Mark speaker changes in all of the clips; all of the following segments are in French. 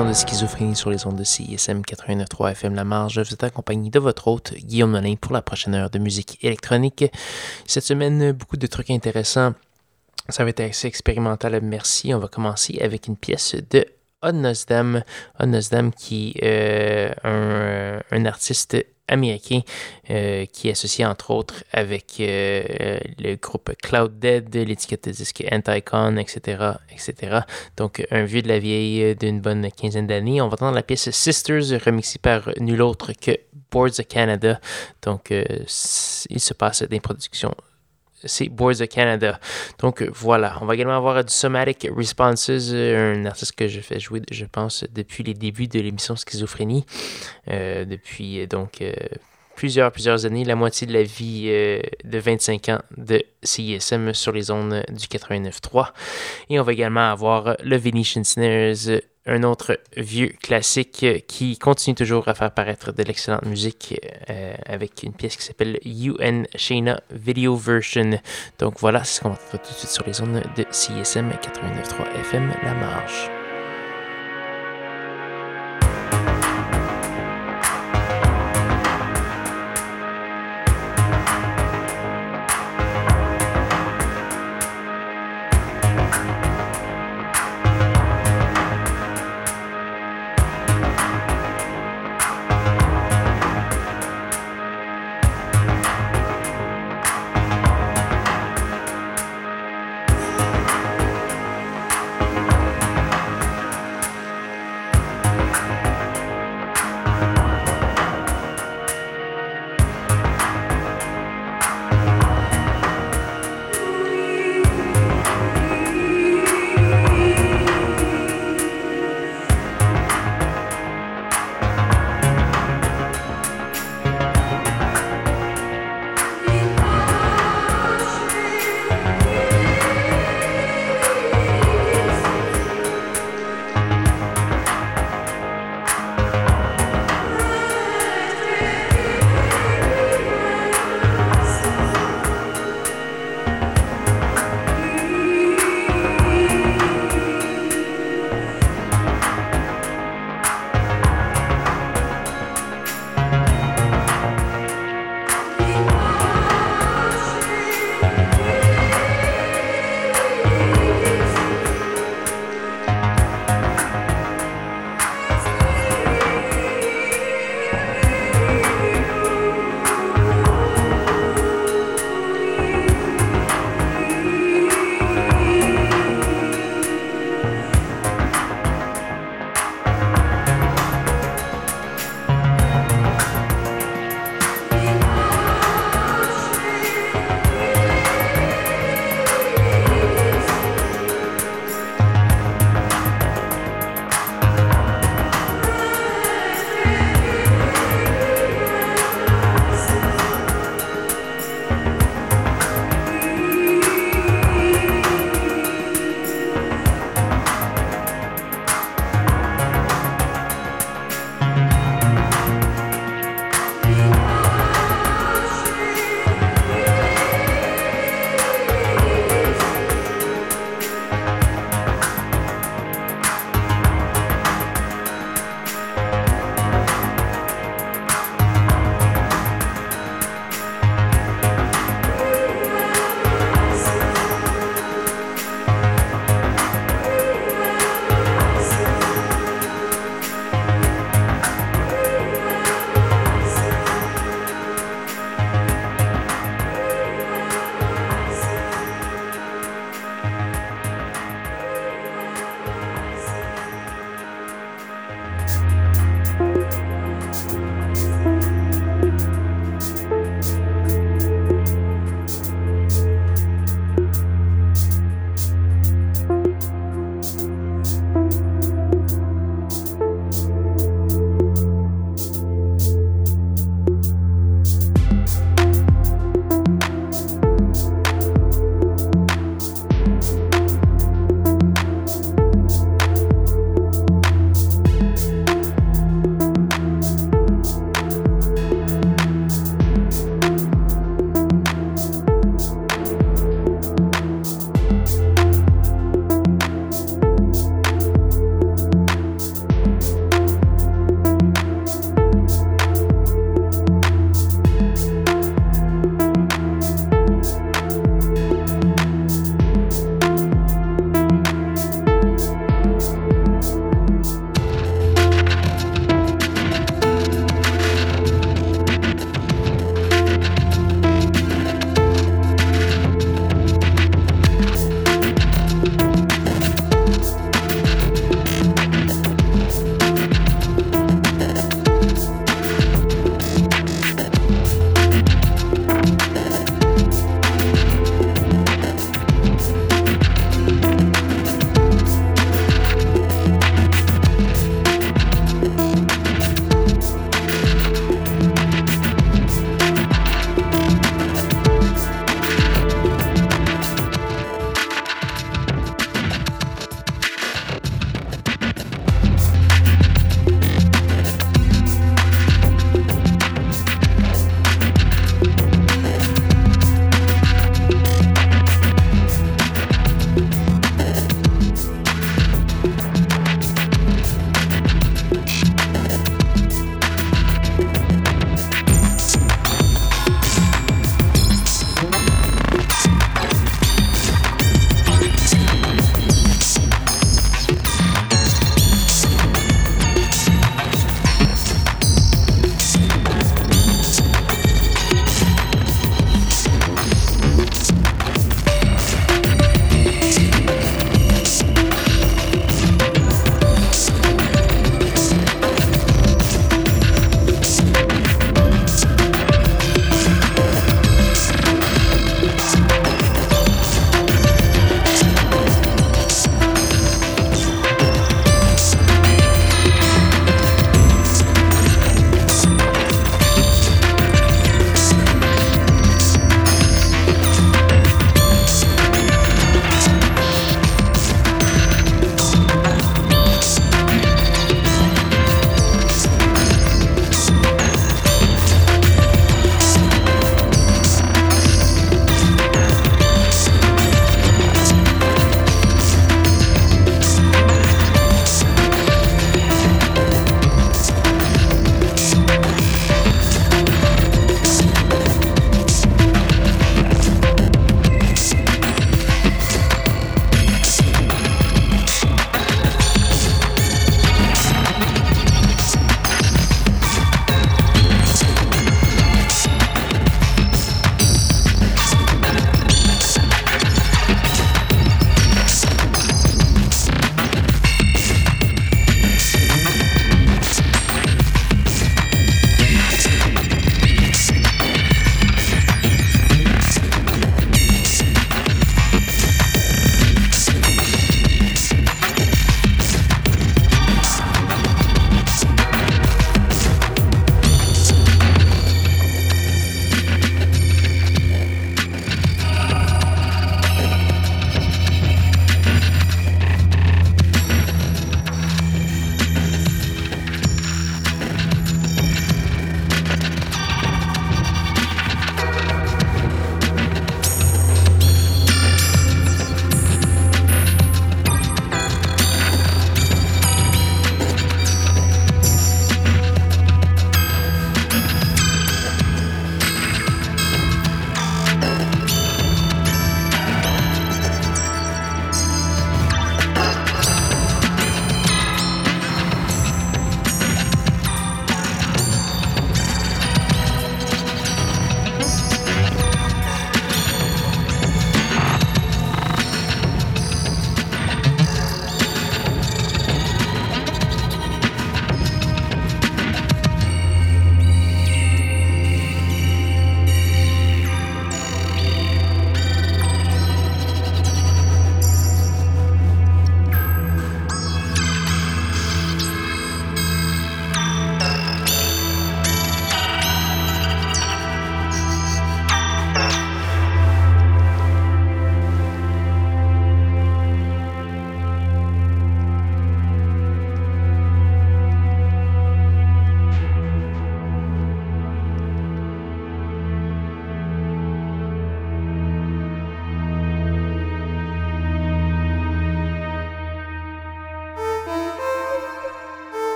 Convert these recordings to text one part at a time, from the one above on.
Speaker 1: de schizophrénie sur les ondes de CISM 89.3 FM La Marge. Vous êtes accompagné de votre hôte, Guillaume Molin, pour la prochaine heure de musique électronique. Cette semaine, beaucoup de trucs intéressants. Ça va être assez expérimental, merci. On va commencer avec une pièce de Odnosdam. Odnosdam qui est euh, un, un artiste américain euh, qui est associé entre autres avec euh, le groupe Cloud Dead, l'étiquette de disque Anticon, etc., etc. Donc un vieux de la vieille d'une bonne quinzaine d'années. On va entendre la pièce Sisters remixée par nul autre que Boards of Canada. Donc euh, il se passe des productions c'est Boards of Canada. Donc voilà, on va également avoir du Somatic Responses, un artiste que je fais jouer, je pense, depuis les débuts de l'émission Schizophrénie, euh, depuis donc euh, plusieurs, plusieurs années, la moitié de la vie euh, de 25 ans de CISM sur les zones du 89.3. Et on va également avoir le Venetian Snares, un autre vieux classique qui continue toujours à faire paraître de l'excellente musique euh, avec une pièce qui s'appelle UN Shayna Video Version. Donc voilà, c'est ce qu'on va tout de suite sur les zones de CSM 89.3 FM La Marge.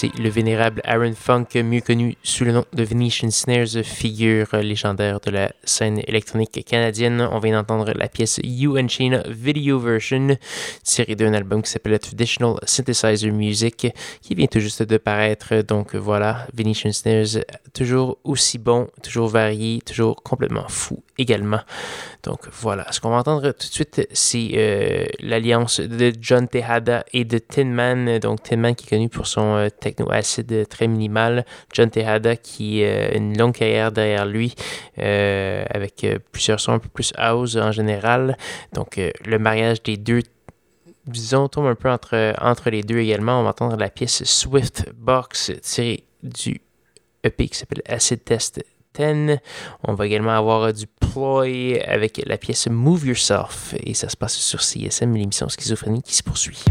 Speaker 1: C'est le vénérable Aaron Funk, mieux connu sous le nom de Venetian Snares, figure légendaire de la scène électronique canadienne. On vient d'entendre la pièce You and Shayna Video Version, tirée d'un album qui s'appelle Traditional Synthesizer Music, qui vient tout juste de paraître. Donc voilà, Venetian Snares, toujours aussi bon, toujours varié, toujours complètement fou également. Donc voilà, ce qu'on va entendre tout de suite, c'est euh, l'alliance de John Tejada et de Tin Man. Donc Tin Man qui est connu pour son euh, techno-acide très minimal. John Tejada qui a une longue carrière derrière lui euh, avec plusieurs sons un peu plus house en général. Donc le mariage des deux disons, tombe un peu entre, entre les deux également. On va entendre la pièce Swift Box tirée du EP qui s'appelle Acid Test on va également avoir du ploy avec la pièce Move Yourself et ça se passe sur CSM, l'émission Schizophrénie qui se poursuit.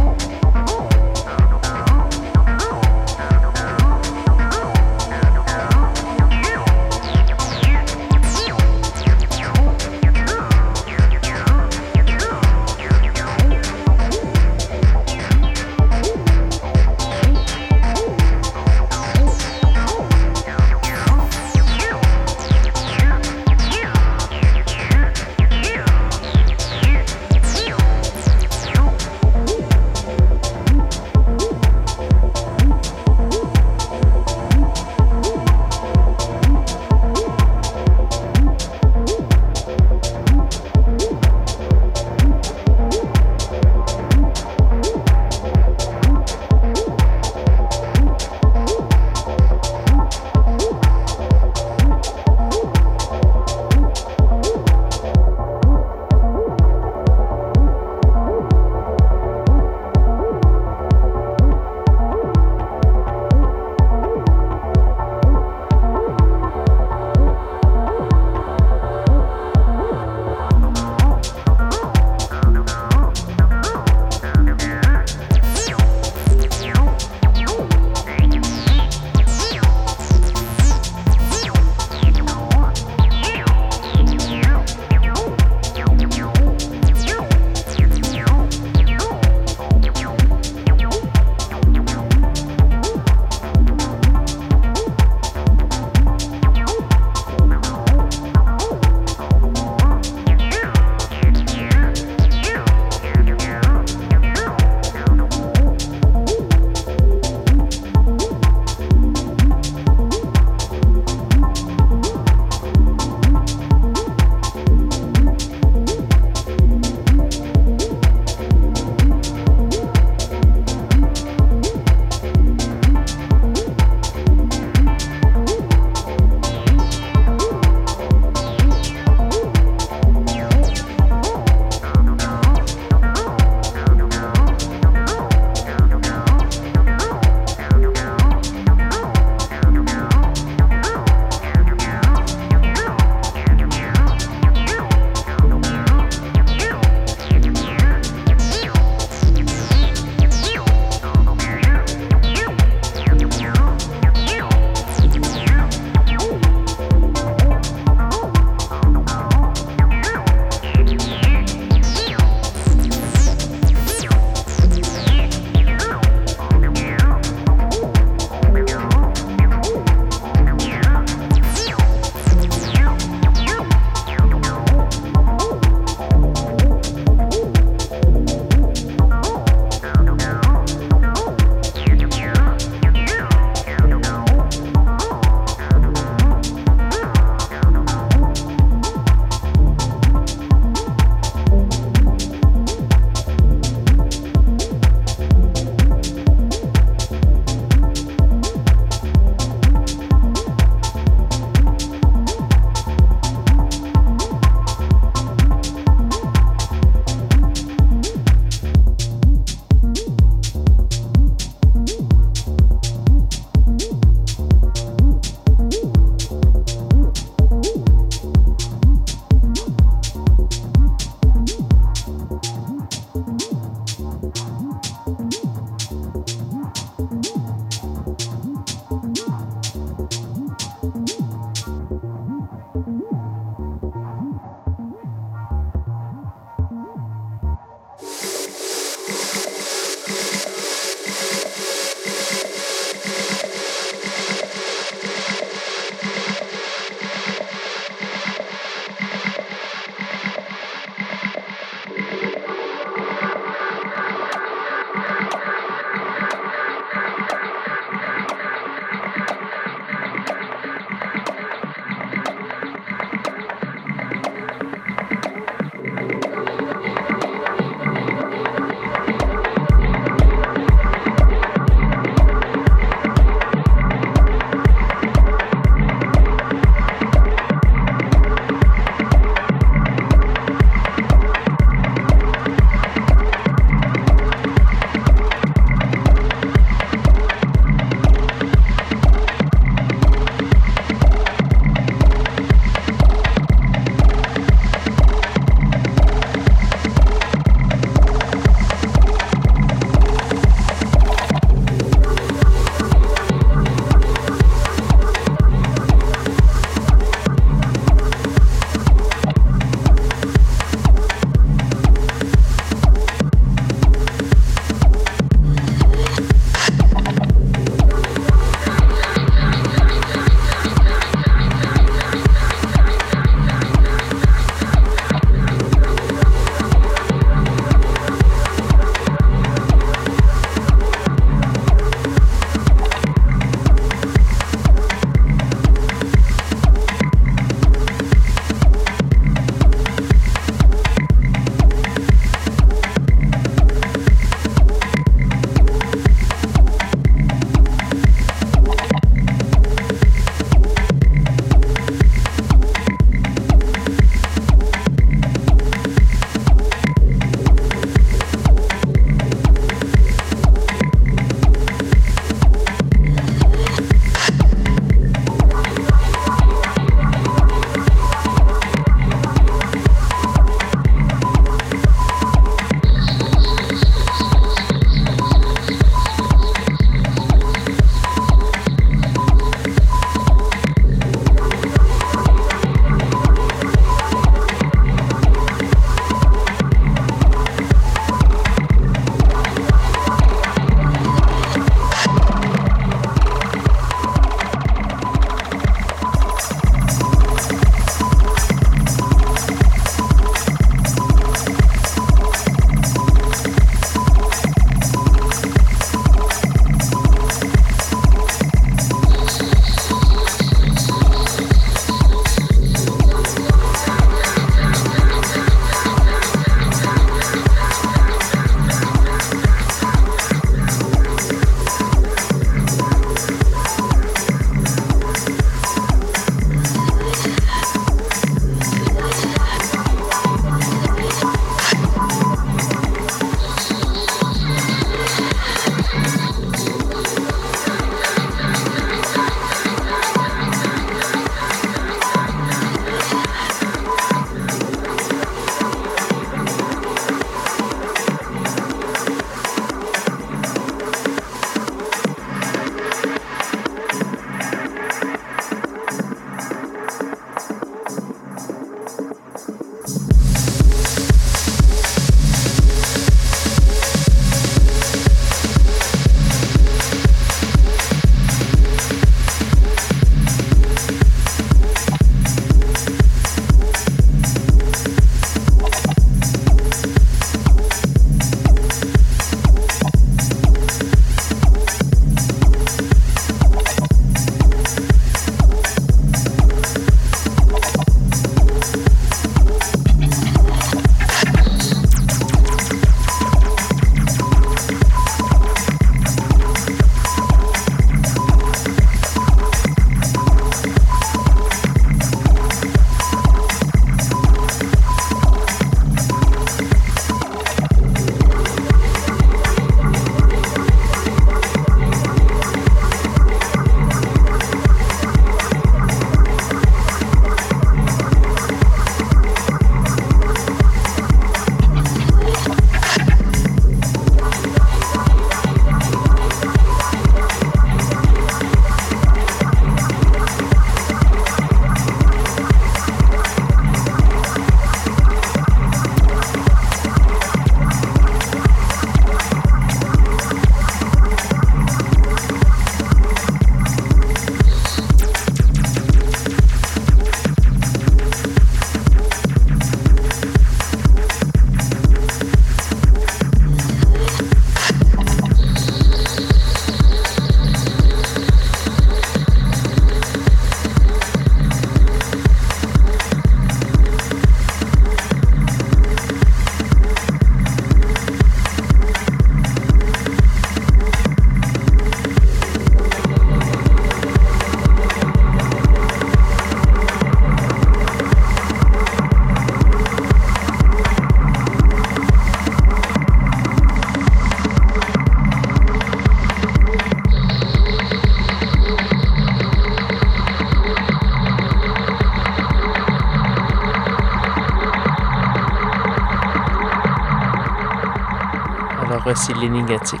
Speaker 1: C'est l'énigmatique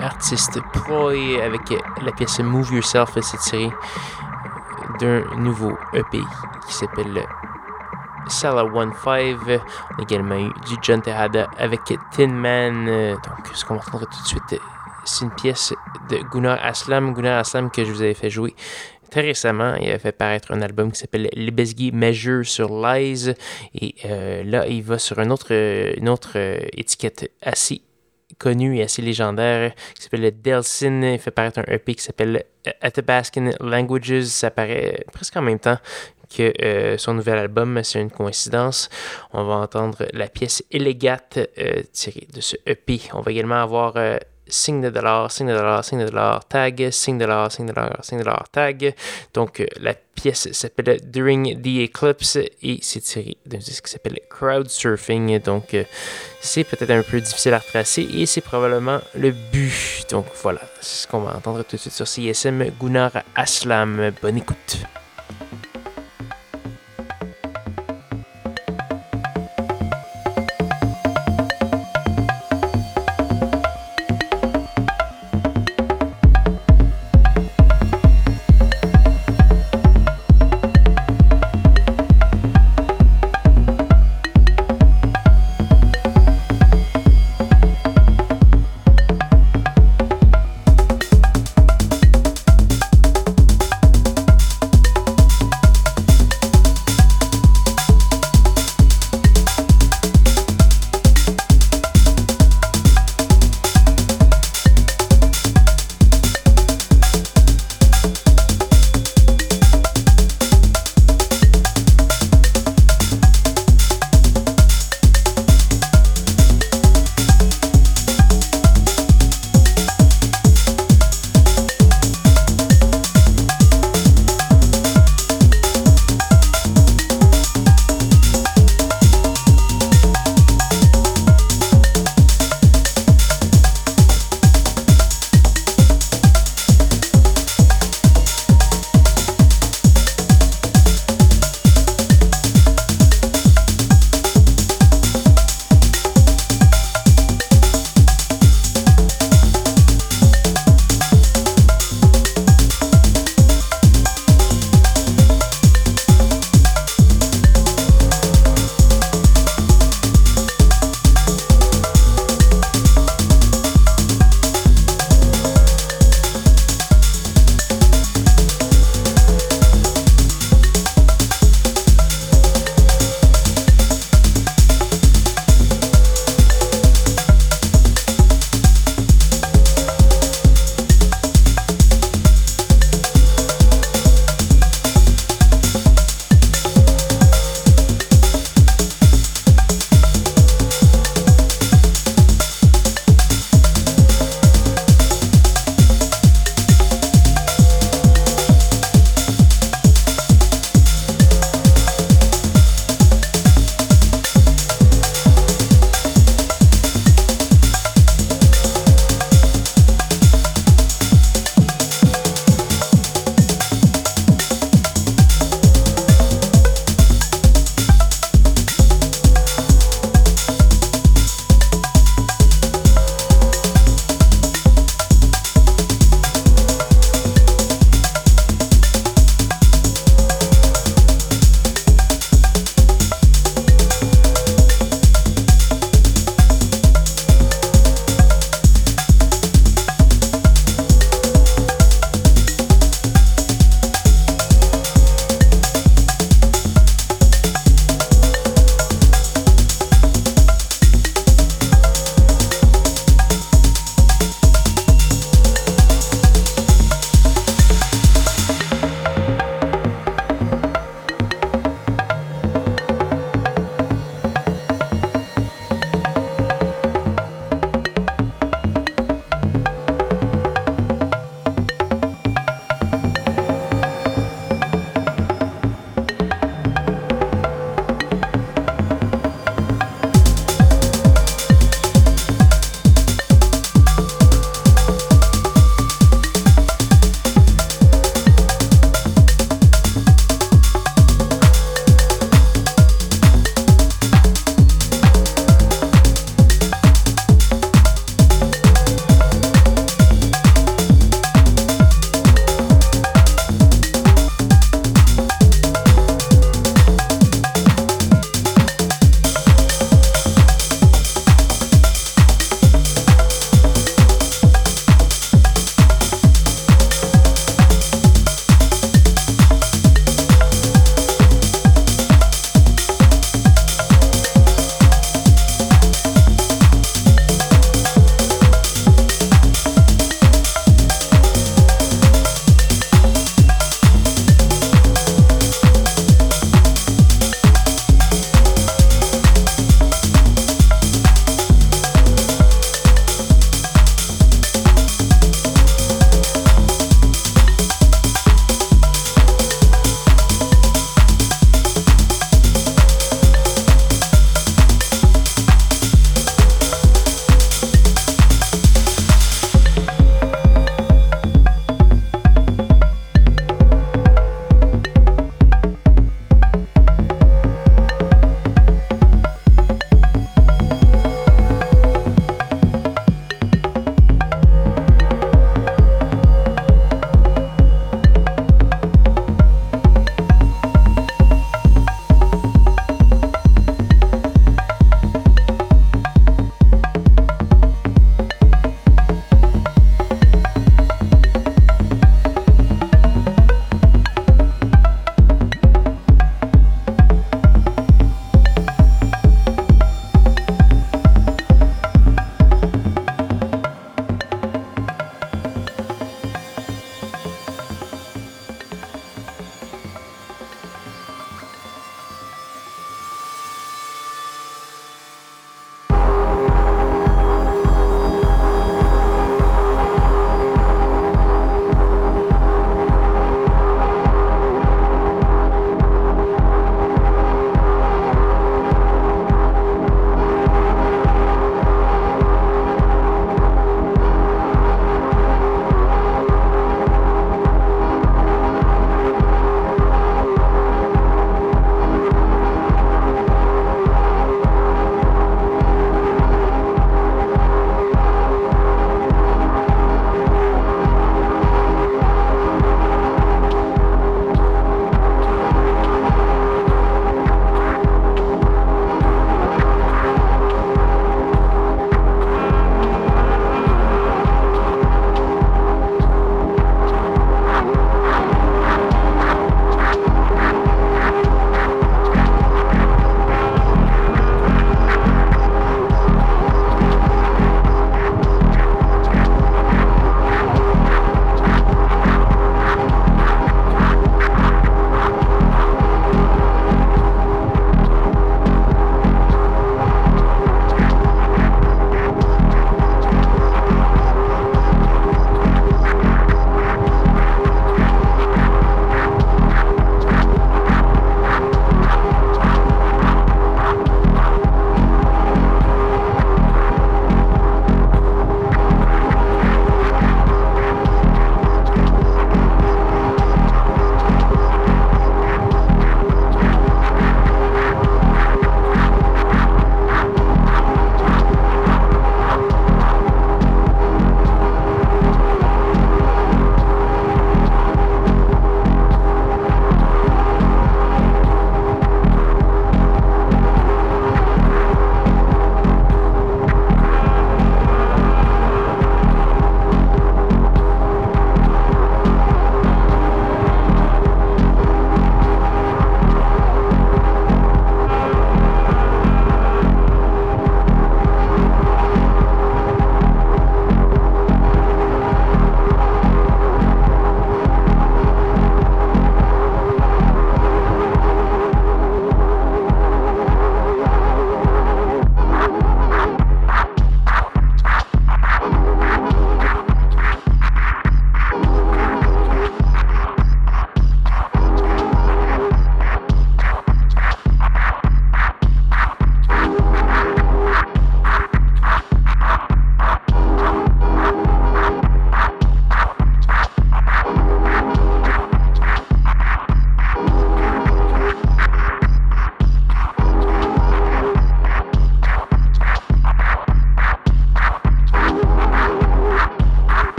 Speaker 1: artiste Ploy avec la pièce Move Yourself, c'est tiré d'un nouveau EP qui s'appelle Sala 1.5. On a également eu du John Tejada avec Tin Man. Donc, ce qu'on va entendre tout de suite, c'est une pièce de Gunnar Aslam. Gunnar Aslam que je vous avais fait jouer très récemment. Il a fait paraître un album qui s'appelle Lebesgy Measure sur Lies. Et euh, là, il va sur une autre, une autre euh, étiquette assez connue et assez légendaire qui s'appelle Delsin. Il fait paraître un EP qui s'appelle Athabascan Languages. Ça paraît presque en même temps que euh, son nouvel album, c'est une coïncidence. On va entendre la pièce Elegate tirée de ce EP. On va également avoir signe de dollar, signe de dollar, signe de dollar, tag, signe de dollar, signe de dollar, signe de dollar, tag. Donc, euh, la pièce s'appelle During the Eclipse et c'est tiré d'un disque qui s'appelle Crowd Surfing. Donc, euh, c'est peut-être un peu difficile à retracer et c'est probablement le but. Donc, voilà, c'est ce qu'on va entendre tout de suite sur CSM. Gunnar Aslam, bonne écoute.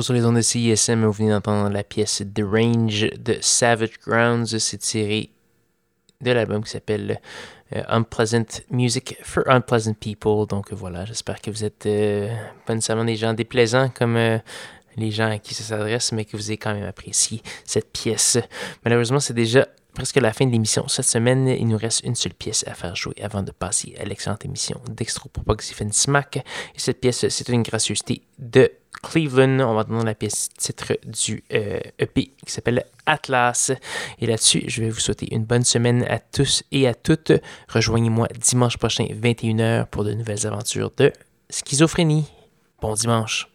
Speaker 1: Sur les ondes de CISM, vous venez d'entendre la pièce The Range de Savage Grounds. C'est tiré de l'album qui s'appelle euh, Unpleasant Music for Unpleasant People. Donc voilà, j'espère que vous êtes euh, pas nécessairement des gens déplaisants comme euh, les gens à qui ça s'adresse, mais que vous avez quand même apprécié cette pièce. Malheureusement, c'est déjà presque la fin de l'émission. Cette semaine, il nous reste une seule pièce à faire jouer avant de passer à l'excellente émission d'Extropopoxifen Smack. Et cette pièce, c'est une gracieuseté de Cleveland. On va entendre la pièce titre du EP euh, e qui s'appelle Atlas. Et là-dessus, je vais vous souhaiter une bonne semaine à tous et à toutes. Rejoignez-moi dimanche prochain, 21h, pour de nouvelles aventures de schizophrénie. Bon dimanche.